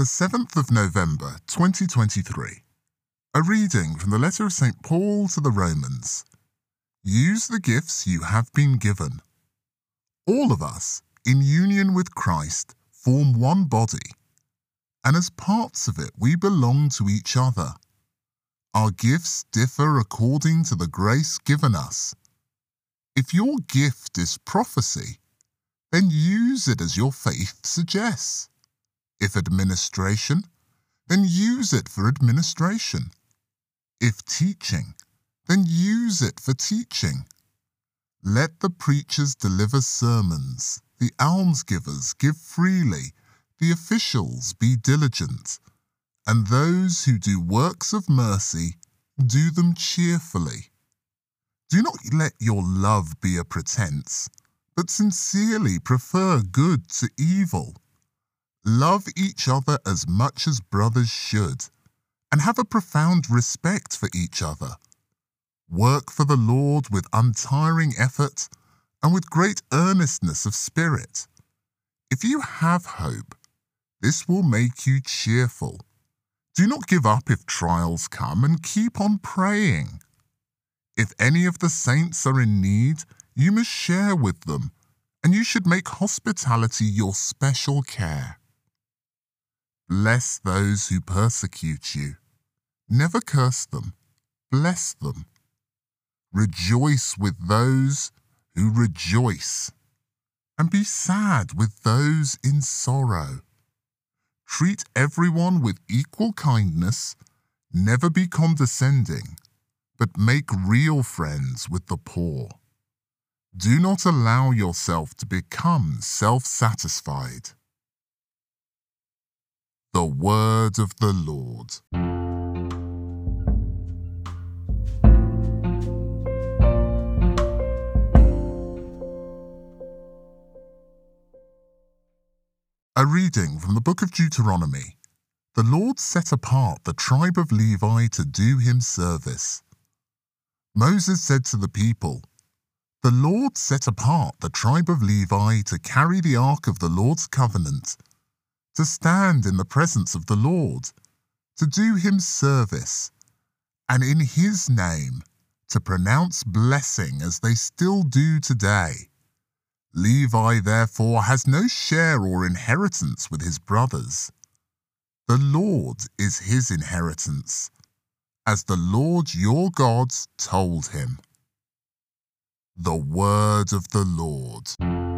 The 7th of November 2023. A reading from the letter of St. Paul to the Romans. Use the gifts you have been given. All of us, in union with Christ, form one body, and as parts of it we belong to each other. Our gifts differ according to the grace given us. If your gift is prophecy, then use it as your faith suggests. If administration, then use it for administration. If teaching, then use it for teaching. Let the preachers deliver sermons, the almsgivers give freely, the officials be diligent, and those who do works of mercy do them cheerfully. Do not let your love be a pretense, but sincerely prefer good to evil. Love each other as much as brothers should, and have a profound respect for each other. Work for the Lord with untiring effort and with great earnestness of spirit. If you have hope, this will make you cheerful. Do not give up if trials come and keep on praying. If any of the saints are in need, you must share with them, and you should make hospitality your special care. Bless those who persecute you. Never curse them. Bless them. Rejoice with those who rejoice. And be sad with those in sorrow. Treat everyone with equal kindness. Never be condescending, but make real friends with the poor. Do not allow yourself to become self satisfied. Word of the Lord. A reading from the book of Deuteronomy. The Lord set apart the tribe of Levi to do him service. Moses said to the people, The Lord set apart the tribe of Levi to carry the ark of the Lord's covenant to stand in the presence of the Lord, to do him service, and in his name to pronounce blessing as they still do today. Levi therefore has no share or inheritance with his brothers. The Lord is his inheritance, as the Lord your God told him. The word of the Lord.